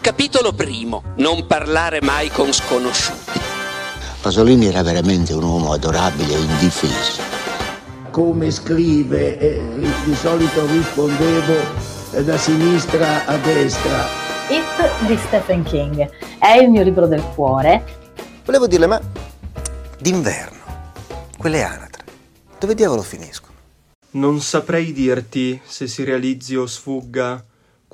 Capitolo primo. Non parlare mai con sconosciuti. Pasolini era veramente un uomo adorabile e indifeso. Come scrive, eh, di solito rispondevo eh, da sinistra a destra. It di Stephen King è il mio libro del cuore. Volevo dirle, ma d'inverno, quelle anatre, dove diavolo finiscono? Non saprei dirti se si realizzi o sfugga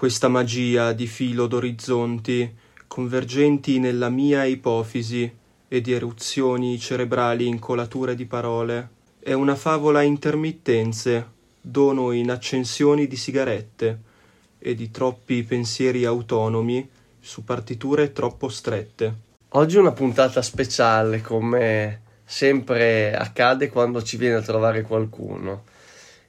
questa magia di filo d'orizzonti convergenti nella mia ipofisi e di eruzioni cerebrali in colature di parole. È una favola a intermittenze, dono in accensioni di sigarette e di troppi pensieri autonomi su partiture troppo strette. Oggi una puntata speciale, come sempre accade quando ci viene a trovare qualcuno.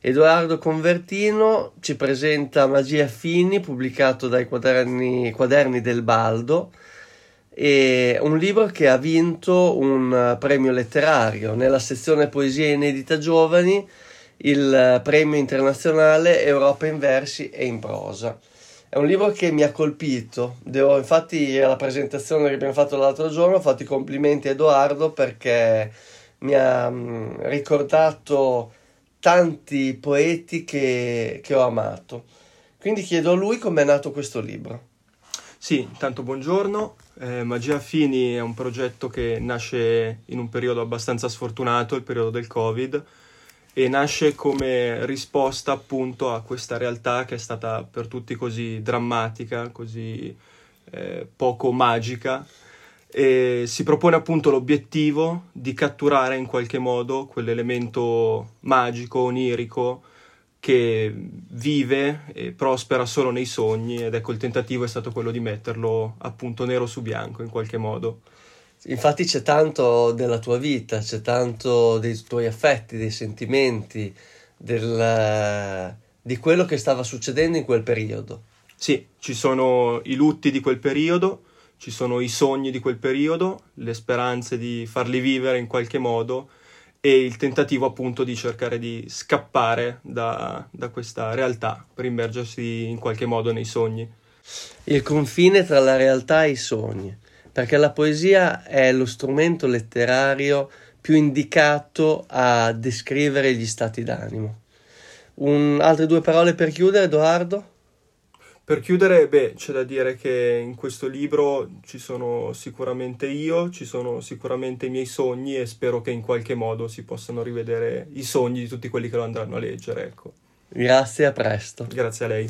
Edoardo Convertino ci presenta Magia Fini, pubblicato dai quaderni, quaderni del Baldo, e un libro che ha vinto un premio letterario nella sezione Poesia inedita giovani, il premio internazionale Europa in versi e in prosa. È un libro che mi ha colpito, Devo, infatti alla presentazione che abbiamo fatto l'altro giorno ho fatto i complimenti a Edoardo perché mi ha mm, ricordato tanti poeti che, che ho amato. Quindi chiedo a lui com'è nato questo libro. Sì, intanto buongiorno. Eh, Magia Fini è un progetto che nasce in un periodo abbastanza sfortunato, il periodo del Covid, e nasce come risposta appunto a questa realtà che è stata per tutti così drammatica, così eh, poco magica e si propone appunto l'obiettivo di catturare in qualche modo quell'elemento magico, onirico che vive e prospera solo nei sogni ed ecco il tentativo è stato quello di metterlo appunto nero su bianco in qualche modo. Infatti c'è tanto della tua vita, c'è tanto dei tuoi affetti, dei sentimenti, del, di quello che stava succedendo in quel periodo. Sì, ci sono i lutti di quel periodo, ci sono i sogni di quel periodo, le speranze di farli vivere in qualche modo e il tentativo appunto di cercare di scappare da, da questa realtà per immergersi in qualche modo nei sogni. Il confine tra la realtà e i sogni, perché la poesia è lo strumento letterario più indicato a descrivere gli stati d'animo. Un, altre due parole per chiudere, Edoardo? Per chiudere, beh, c'è da dire che in questo libro ci sono sicuramente io, ci sono sicuramente i miei sogni e spero che in qualche modo si possano rivedere i sogni di tutti quelli che lo andranno a leggere, ecco. Grazie, a presto. Grazie a lei.